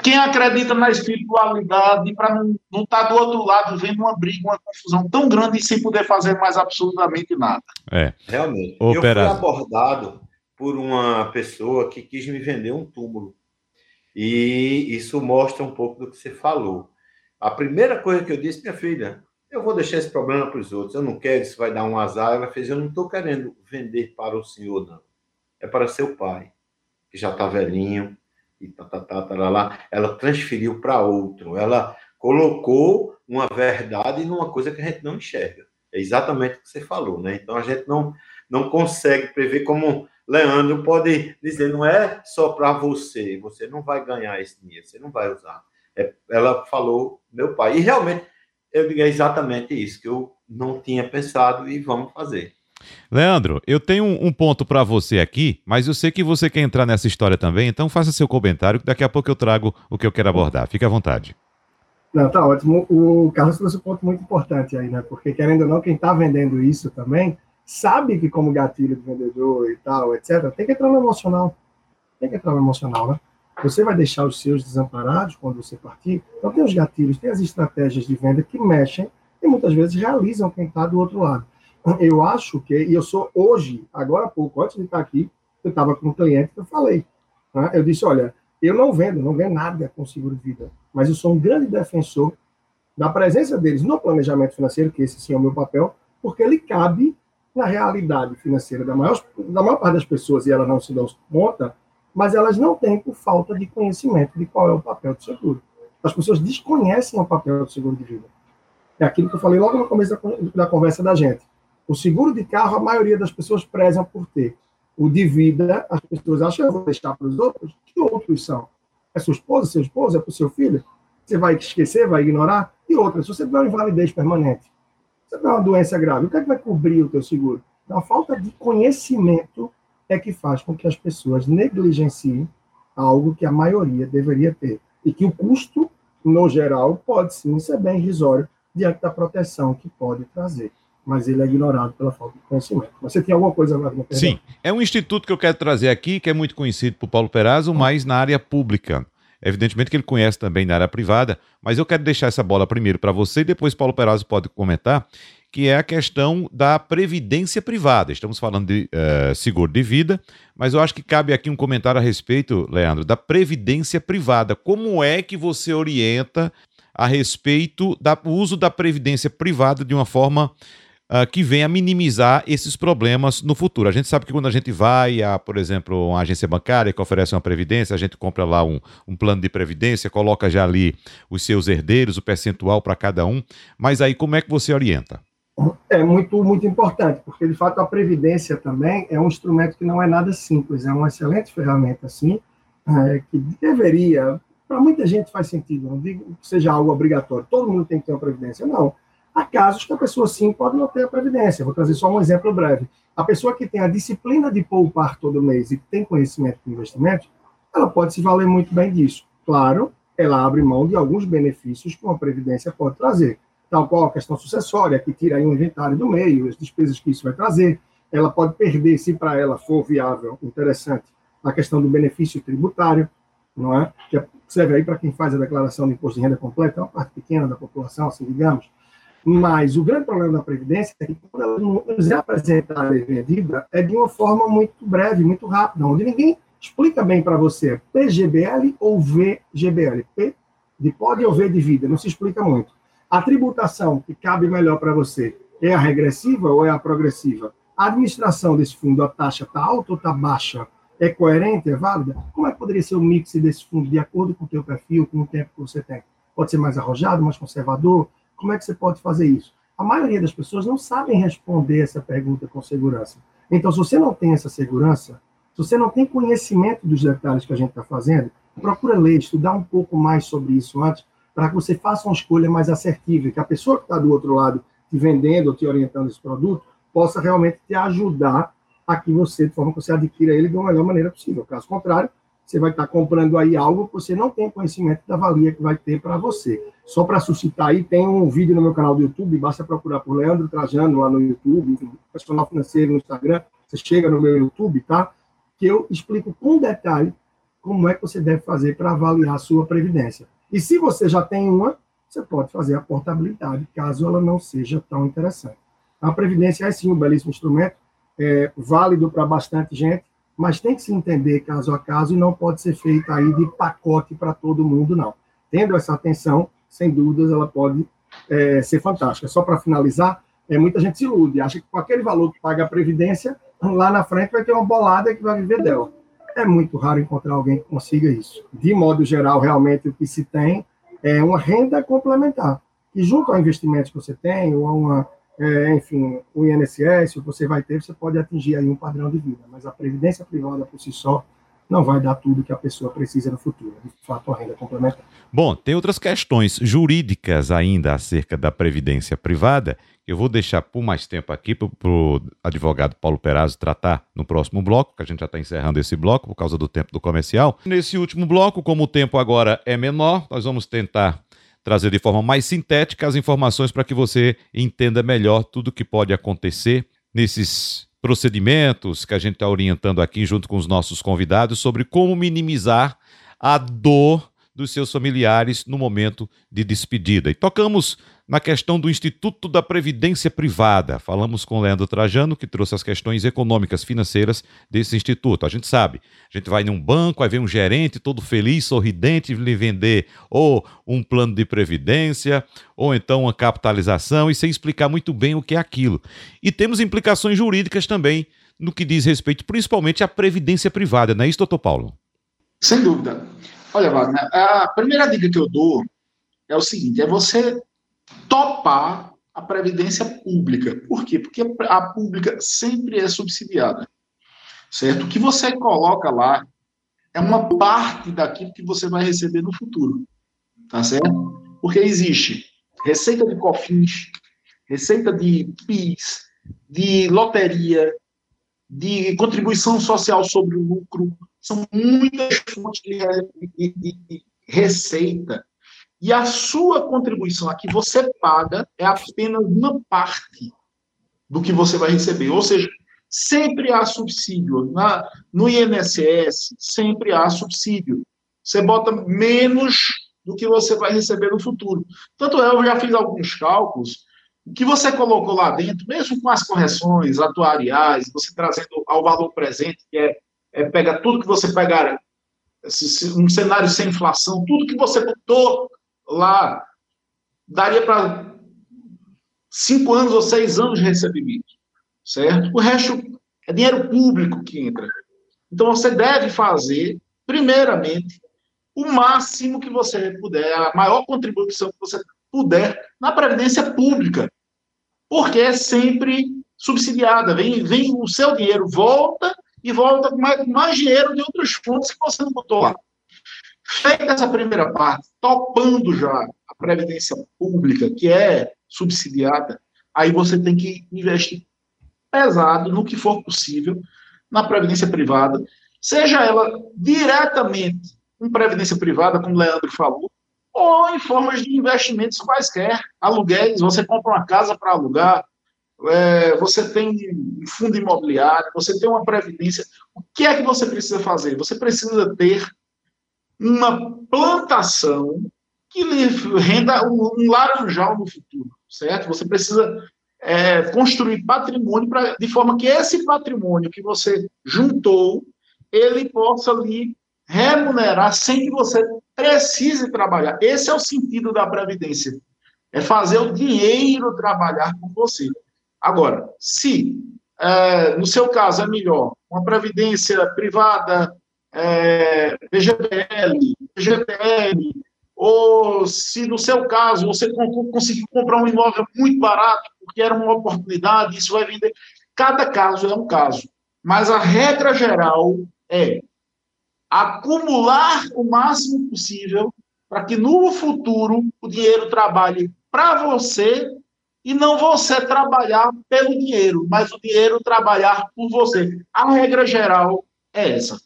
Quem acredita na espiritualidade para não estar tá do outro lado vendo uma briga, uma confusão tão grande sem poder fazer mais absolutamente nada. É. Realmente. eu fui abordado por uma pessoa que quis me vender um túmulo. E isso mostra um pouco do que você falou. A primeira coisa que eu disse, minha filha, eu vou deixar esse problema para os outros. Eu não quero, isso vai dar um azar. Ela fez, eu não estou querendo vender para o senhor, não. É para seu pai, que já está velhinho, e tá, tá, tá, tá, lá, ela transferiu para outro, ela colocou uma verdade numa coisa que a gente não enxerga. É exatamente o que você falou, né? Então a gente não, não consegue prever como Leandro pode dizer, não é só para você, você não vai ganhar esse dinheiro, você não vai usar. É, ela falou, meu pai, e realmente eu digo é exatamente isso que eu não tinha pensado e vamos fazer. Leandro, eu tenho um, ponto para você aqui, mas eu sei que você quer entrar nessa história também, então faça seu comentário, que daqui a pouco eu trago o que eu quero abordar. Fique à vontade. Não, tá ótimo. O Carlos trouxe um ponto muito importante aí, né? Porque, querendo ou não, quem está vendendo isso também sabe que, como gatilho de vendedor e tal, etc., tem que entrar no emocional. Tem que entrar no emocional, né? Você vai deixar os seus desamparados quando você partir. Então, tem os gatilhos, tem as estratégias de venda que mexem e muitas vezes realizam quem está do outro lado eu acho que, e eu sou hoje, agora há pouco, antes de estar aqui, eu estava com um cliente que eu falei. Né? Eu disse: olha, eu não vendo, não vendo nada com seguro de vida, mas eu sou um grande defensor da presença deles no planejamento financeiro, que esse sim é o meu papel, porque ele cabe na realidade financeira da maior, da maior parte das pessoas, e elas não se dão conta, mas elas não têm por falta de conhecimento de qual é o papel do seguro. As pessoas desconhecem o papel do seguro de vida. É aquilo que eu falei logo no começo da, da conversa da gente. O seguro de carro, a maioria das pessoas prezam por ter. O de vida, as pessoas acham que vou deixar para os outros. Que outros são? É sua esposa, seu esposo, é para o seu filho? Você vai esquecer, vai ignorar? E outras, se você tiver uma invalidez permanente, se você tiver uma doença grave, o que é que vai cobrir o teu seguro? Então, a falta de conhecimento é que faz com que as pessoas negligenciem algo que a maioria deveria ter. E que o custo, no geral, pode sim ser bem irrisório diante da proteção que pode trazer mas ele é ignorado pela falta de conhecimento. Mas você tem alguma coisa agora? Sim, é um instituto que eu quero trazer aqui, que é muito conhecido por Paulo Perazzo, mas na área pública. Evidentemente que ele conhece também na área privada, mas eu quero deixar essa bola primeiro para você e depois Paulo Perazzo pode comentar, que é a questão da previdência privada. Estamos falando de uh, seguro de vida, mas eu acho que cabe aqui um comentário a respeito, Leandro, da previdência privada. Como é que você orienta a respeito do uso da previdência privada de uma forma uh, que venha minimizar esses problemas no futuro. A gente sabe que quando a gente vai a, por exemplo, uma agência bancária que oferece uma previdência, a gente compra lá um, um plano de previdência, coloca já ali os seus herdeiros, o percentual para cada um. Mas aí como é que você orienta? É muito, muito importante, porque de fato a previdência também é um instrumento que não é nada simples, é uma excelente ferramenta, sim, é, que deveria, para muita gente faz sentido, não digo que seja algo obrigatório, todo mundo tem que ter uma previdência, não. Há casos que a pessoa sim pode não ter a previdência. Vou trazer só um exemplo breve. A pessoa que tem a disciplina de poupar todo mês e tem conhecimento de investimento, ela pode se valer muito bem disso. Claro, ela abre mão de alguns benefícios que uma previdência pode trazer, tal qual a questão sucessória, que tira aí um inventário do meio, as despesas que isso vai trazer. Ela pode perder, se para ela for viável, interessante, a questão do benefício tributário, não é? Que serve aí para quem faz a declaração de imposto de renda completa, é uma parte pequena da população, assim, digamos mas o grande problema da Previdência é que quando ela nos é apresentada e vendida, é de uma forma muito breve, muito rápida, onde ninguém explica bem para você PGBL ou VGBL. P de pode ou V de vida, não se explica muito. A tributação que cabe melhor para você é a regressiva ou é a progressiva? A administração desse fundo, a taxa está alta ou está baixa? É coerente, é válida? Como é que poderia ser o mix desse fundo de acordo com o teu perfil, com o tempo que você tem? Pode ser mais arrojado, mais conservador? Como é que você pode fazer isso? A maioria das pessoas não sabem responder essa pergunta com segurança. Então, se você não tem essa segurança, se você não tem conhecimento dos detalhes que a gente está fazendo, procura ler, estudar um pouco mais sobre isso antes, para que você faça uma escolha mais assertiva, que a pessoa que está do outro lado te vendendo ou te orientando esse produto possa realmente te ajudar a que você, de forma que você adquira ele uma melhor maneira possível. Caso contrário, você vai estar comprando aí algo que você não tem conhecimento da valia que vai ter para você. Só para suscitar aí, tem um vídeo no meu canal do YouTube, basta procurar por Leandro Trajano lá no YouTube, personal financeiro no Instagram, você chega no meu YouTube, tá? Que eu explico com detalhe como é que você deve fazer para avaliar a sua previdência. E se você já tem uma, você pode fazer a portabilidade, caso ela não seja tão interessante. A previdência é sim um belíssimo instrumento, é válido para bastante gente, mas tem que se entender caso a caso e não pode ser feita aí de pacote para todo mundo, não. Tendo essa atenção, sem dúvidas, ela pode é, ser fantástica. Só para finalizar, é, muita gente se ilude, acha que com aquele valor que paga a Previdência, lá na frente vai ter uma bolada que vai viver dela. É muito raro encontrar alguém que consiga isso. De modo geral, realmente, o que se tem é uma renda complementar. E junto ao investimento que você tem, ou a uma é, enfim, o INSS, você vai ter, você pode atingir aí um padrão de vida, mas a previdência privada por si só não vai dar tudo que a pessoa precisa no futuro, de fato, a renda complementar. Bom, tem outras questões jurídicas ainda acerca da previdência privada, eu vou deixar por mais tempo aqui para o advogado Paulo Perazzo tratar no próximo bloco, que a gente já está encerrando esse bloco por causa do tempo do comercial. Nesse último bloco, como o tempo agora é menor, nós vamos tentar trazer de forma mais sintética as informações para que você entenda melhor tudo o que pode acontecer nesses procedimentos que a gente está orientando aqui junto com os nossos convidados sobre como minimizar a dor dos seus familiares no momento de despedida. E tocamos na questão do Instituto da Previdência Privada. Falamos com Leandro Trajano, que trouxe as questões econômicas, financeiras desse instituto. A gente sabe, a gente vai num banco, aí vem um gerente todo feliz, sorridente, lhe vender ou um plano de previdência, ou então uma capitalização, e sem explicar muito bem o que é aquilo. E temos implicações jurídicas também no que diz respeito principalmente à previdência privada, não é isso, doutor Paulo? Sem dúvida. Olha, Wagner, a primeira dica que eu dou é o seguinte: é você topar a previdência pública. Por quê? Porque a pública sempre é subsidiada. Certo? O que você coloca lá é uma parte daquilo que você vai receber no futuro. Tá certo? Porque existe receita de COFINS, receita de PIS, de loteria, de contribuição social sobre o lucro, são muitas fontes de, de, de receita e a sua contribuição, a que você paga, é apenas uma parte do que você vai receber. Ou seja, sempre há subsídio. Na, no INSS, sempre há subsídio. Você bota menos do que você vai receber no futuro. Tanto é, eu já fiz alguns cálculos o que você colocou lá dentro, mesmo com as correções atuariais, você trazendo ao valor presente, que é, é pega tudo que você pegar, um cenário sem inflação, tudo que você botou lá, daria para cinco anos ou seis anos de recebimento, certo? O resto é dinheiro público que entra. Então você deve fazer, primeiramente, o máximo que você puder, a maior contribuição que você puder na previdência pública, porque é sempre subsidiada. Vem, vem o seu dinheiro, volta e volta com mais, mais dinheiro de outros fontes que você não botou lá. Feita essa primeira parte, topando já a previdência pública, que é subsidiada, aí você tem que investir pesado no que for possível na previdência privada, seja ela diretamente em previdência privada, como o Leandro falou, ou em formas de investimentos quaisquer, aluguéis, você compra uma casa para alugar, é, você tem um fundo imobiliário, você tem uma previdência. O que é que você precisa fazer? Você precisa ter uma plantação que lhe renda um, laranjal no futuro, certo? Você precisa é, construir patrimônio pra, de forma que esse patrimônio que você juntou, ele possa lhe remunerar sem que você precise trabalhar. Esse é o sentido da previdência. É fazer o dinheiro trabalhar por você. Agora, se é, no seu caso é melhor uma previdência privada, é, VGPL, ou se no seu caso você conseguiu comprar um imóvel muito barato, porque era uma oportunidade, isso vai vender. Cada caso é um caso. Mas a regra geral é acumular o máximo possível para que no futuro o dinheiro trabalhe para você e não você trabalhar pelo dinheiro, mas o dinheiro trabalhar por você. A regra geral é essa.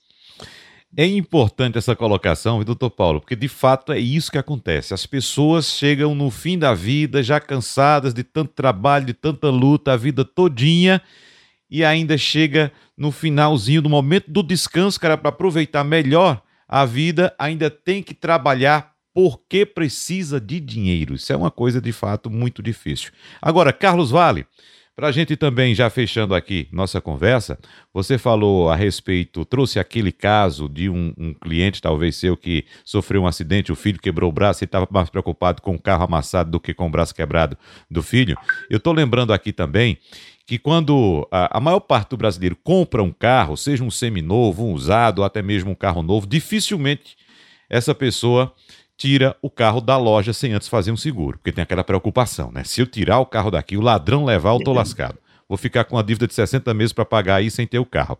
É importante essa colocação, doutor Paulo, porque de fato é isso que acontece. As pessoas chegam no fim da vida já cansadas de tanto trabalho, de tanta luta, a vida todinha, e ainda chega no finalzinho do momento do descanso, cara, para aproveitar melhor a vida, ainda tem que trabalhar porque precisa de dinheiro. Isso é uma coisa de fato muito difícil. Agora, Carlos Vale, para a gente também, já fechando aqui nossa conversa, você falou a respeito, trouxe aquele caso de um, um cliente, talvez seu, que sofreu um acidente, o filho quebrou o braço e estava mais preocupado com o carro amassado do que com o braço quebrado do filho. Eu estou lembrando aqui também que quando a, a, maior parte do brasileiro compra um carro, seja um seminovo, um usado, ou até mesmo um carro novo, dificilmente essa pessoa tira o carro da loja sem antes fazer um seguro, porque tem aquela preocupação, né? Se eu tirar o carro daqui, o ladrão levar, eu tô lascado. Vou ficar com uma dívida de 60 meses para pagar aí sem ter o carro.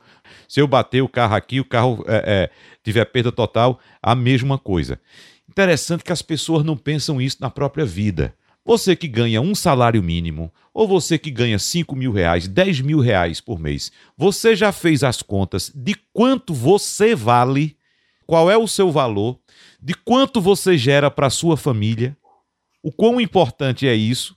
Se eu bater o carro aqui, o carro é, é, tiver perda total, a mesma coisa. Interessante que as pessoas não pensam isso na própria vida. Você que ganha um salário mínimo, ou você que ganha 5 mil reais, 10 mil reais por mês, você já fez as contas de quanto você vale, qual é o seu valor, de quanto você gera para sua família, o quão importante é isso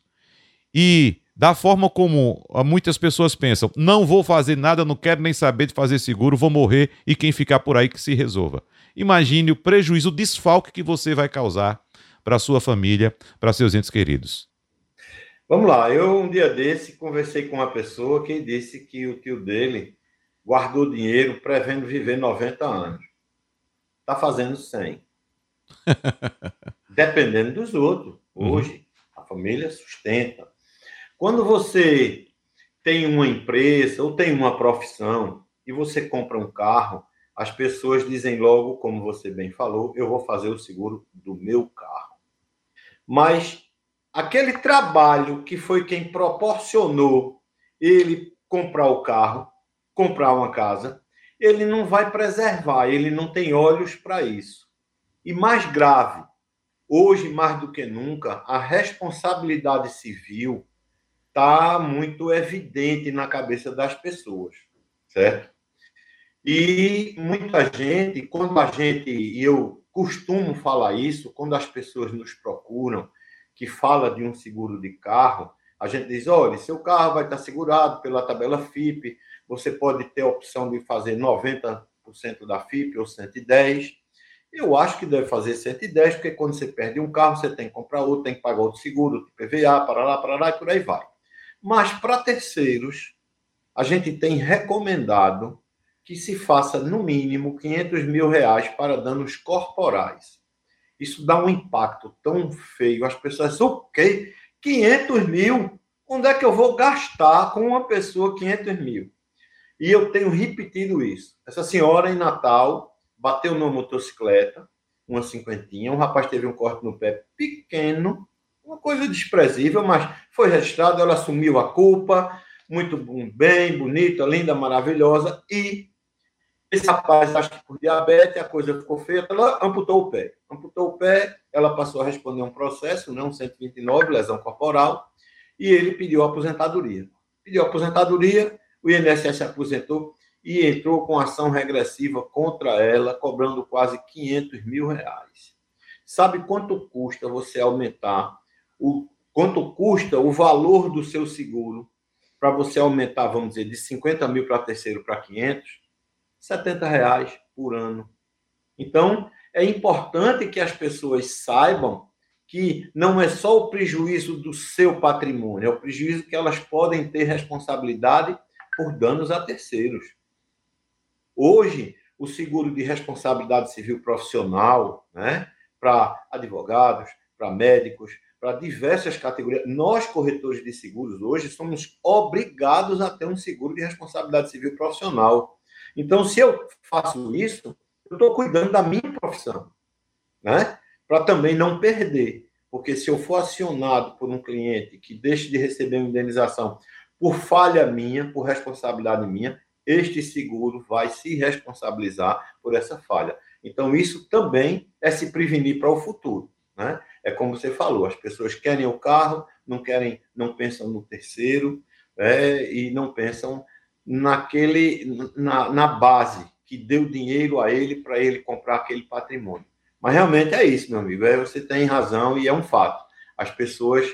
e da forma como muitas pessoas pensam, não vou fazer nada, não quero nem saber de fazer seguro, vou morrer e quem ficar por aí que se resolva. Imagine o prejuízo, o desfalque que você vai causar para sua família, para seus entes queridos. Vamos lá, eu um dia desse conversei com uma pessoa que disse que o tio dele guardou dinheiro prevendo viver 90 anos. Está fazendo 100. Dependendo dos outros. Uhum. Hoje, uhum. a família sustenta. Quando você tem uma empresa ou tem uma profissão e você compra um carro, as pessoas dizem logo, como você bem falou, eu vou fazer o seguro do meu carro. Mas aquele trabalho que foi quem proporcionou ele comprar o carro, comprar uma casa, ele não vai preservar, ele não tem olhos para isso. E mais grave, hoje mais do que nunca, a responsabilidade civil está muito evidente na cabeça das pessoas, certo? E muita gente, quando a gente, e eu costumo falar isso, quando as pessoas nos procuram, que fala de um seguro de carro, a gente diz, olha, seu carro vai estar segurado pela tabela FIP, você pode ter a opção de fazer 90% da FIP ou 110%, Eu acho que deve fazer 110, porque quando você perde um carro, você tem que comprar outro, tem que pagar outro seguro, PVA, para lá, para lá e por aí vai. Mas para terceiros, a gente tem recomendado que se faça no mínimo 500 mil reais para danos corporais. Isso dá um impacto tão feio. As pessoas o quê? 500 mil? Onde é que eu vou gastar com uma pessoa 500 mil? E eu tenho repetido isso. Essa senhora em Natal bateu numa motocicleta, uma cinquentinha, um rapaz teve um corte no pé pequeno, uma coisa desprezível, mas foi registrado, ela assumiu a culpa, muito bem, bonita, linda, maravilhosa, e esse rapaz, acho que por diabetes, a coisa ficou feia, ela amputou o pé. Amputou o pé, ela passou a responder um processo, né, um 129, lesão corporal, e ele pediu aposentadoria. Pediu aposentadoria, o INSS aposentou e entrou com ação regressiva contra ela, cobrando quase 500 mil reais. Sabe quanto custa você aumentar o quanto custa o valor do seu seguro para você aumentar, vamos dizer, de 50 mil para terceiro para 500? 70 reais por ano. Então, é importante que as pessoas saibam que não é só o prejuízo do seu patrimônio, é o prejuízo que elas podem ter responsabilidade por danos a terceiros. Hoje, o seguro de responsabilidade civil profissional, né, para advogados, para médicos, para diversas categorias, nós corretores de seguros hoje somos obrigados a ter um seguro de responsabilidade civil profissional. Então, se eu faço isso, eu estou cuidando da minha profissão, né? Para também não perder. Porque se eu for acionado por um cliente que deixe de receber uma indenização por falha minha, por responsabilidade minha, este seguro vai se responsabilizar por essa falha. Então, isso também é se prevenir para o futuro. Né? É como você falou, as pessoas querem o carro, não querem, não pensam no terceiro, é, e não pensam naquele na, na base que deu dinheiro a ele para ele comprar aquele patrimônio. Mas realmente é isso, meu amigo. É, você tem razão e é um fato. As pessoas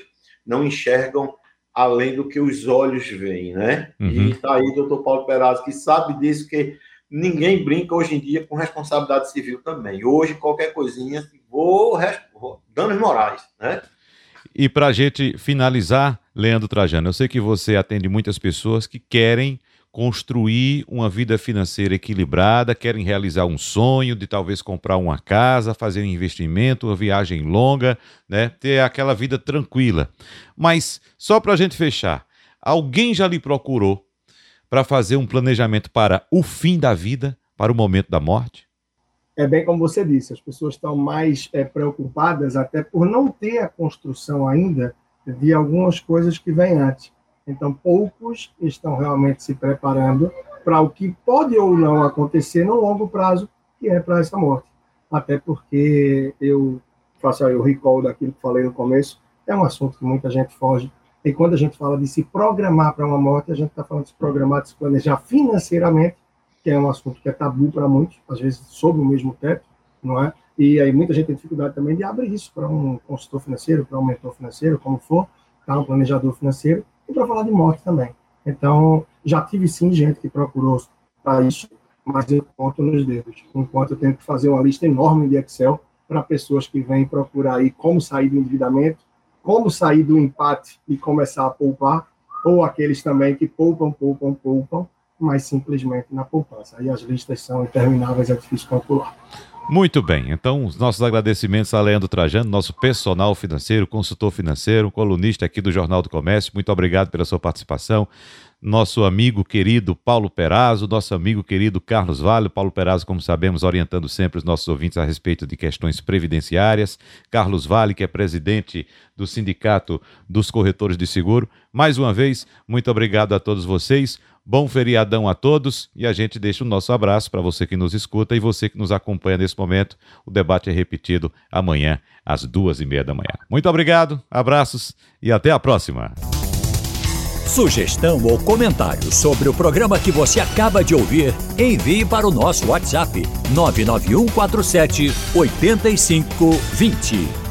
não enxergam além do que os olhos veem, né? Uhum. E está aí o doutor Paulo Perazzo, que sabe disso, que ninguém brinca hoje em dia com responsabilidade civil também. Hoje, qualquer coisinha, vou, vou danos morais, né? E para a gente finalizar, Leandro Trajano, eu sei que você atende muitas pessoas que querem construir uma vida financeira equilibrada, querem realizar um sonho de talvez comprar uma casa, fazer um investimento, uma viagem longa, né? ter aquela vida tranquila. Mas, só para a gente fechar, alguém já lhe procurou para fazer um planejamento para o fim da vida, para o momento da morte? É bem como você disse, as pessoas estão mais é, preocupadas até por não ter a construção ainda de algumas coisas que vêm antes. Então, poucos estão realmente se preparando para o que pode ou não acontecer no longo prazo, que é para essa morte. Até porque eu faço aí o recall daquilo que falei no começo, é um assunto que muita gente foge. E quando a gente fala de se programar para uma morte, a gente está falando de se programar, de se planejar financeiramente, que é um assunto que é tabu para muitos, às vezes sob o mesmo teto, não é? E aí muita gente tem dificuldade também de abrir isso para um consultor financeiro, para um mentor financeiro, como for, tá? um planejador financeiro, e para falar de morte também. Então, já tive sim gente que procurou para isso, mas eu conto nos dedos. Enquanto eu tenho que fazer uma lista enorme de Excel para pessoas que vêm procurar aí como sair do endividamento, como sair do empate e começar a poupar, ou aqueles também que poupam, poupam, poupam, mas simplesmente na poupança. Aí as listas são intermináveis, é difícil calcular. Muito bem, então os nossos agradecimentos a Leandro Trajano, nosso personal financeiro, consultor financeiro, colunista aqui do Jornal do Comércio. Muito obrigado pela sua participação. Nosso amigo querido Paulo Perazzo, nosso amigo querido Carlos Vale. Paulo Perazzo, como sabemos, orientando sempre os nossos ouvintes a respeito de questões previdenciárias. Carlos Vale, que é presidente do Sindicato dos Corretores de Seguro. Mais uma vez, muito obrigado a todos vocês. Bom feriadão a todos e a gente deixa o nosso abraço para você que nos escuta e você que nos acompanha nesse momento. O debate é repetido amanhã às duas e meia da manhã. Muito obrigado, abraços e até a próxima. Sugestão ou comentário sobre o programa que você acaba de ouvir, envie para o nosso WhatsApp 99147 8520.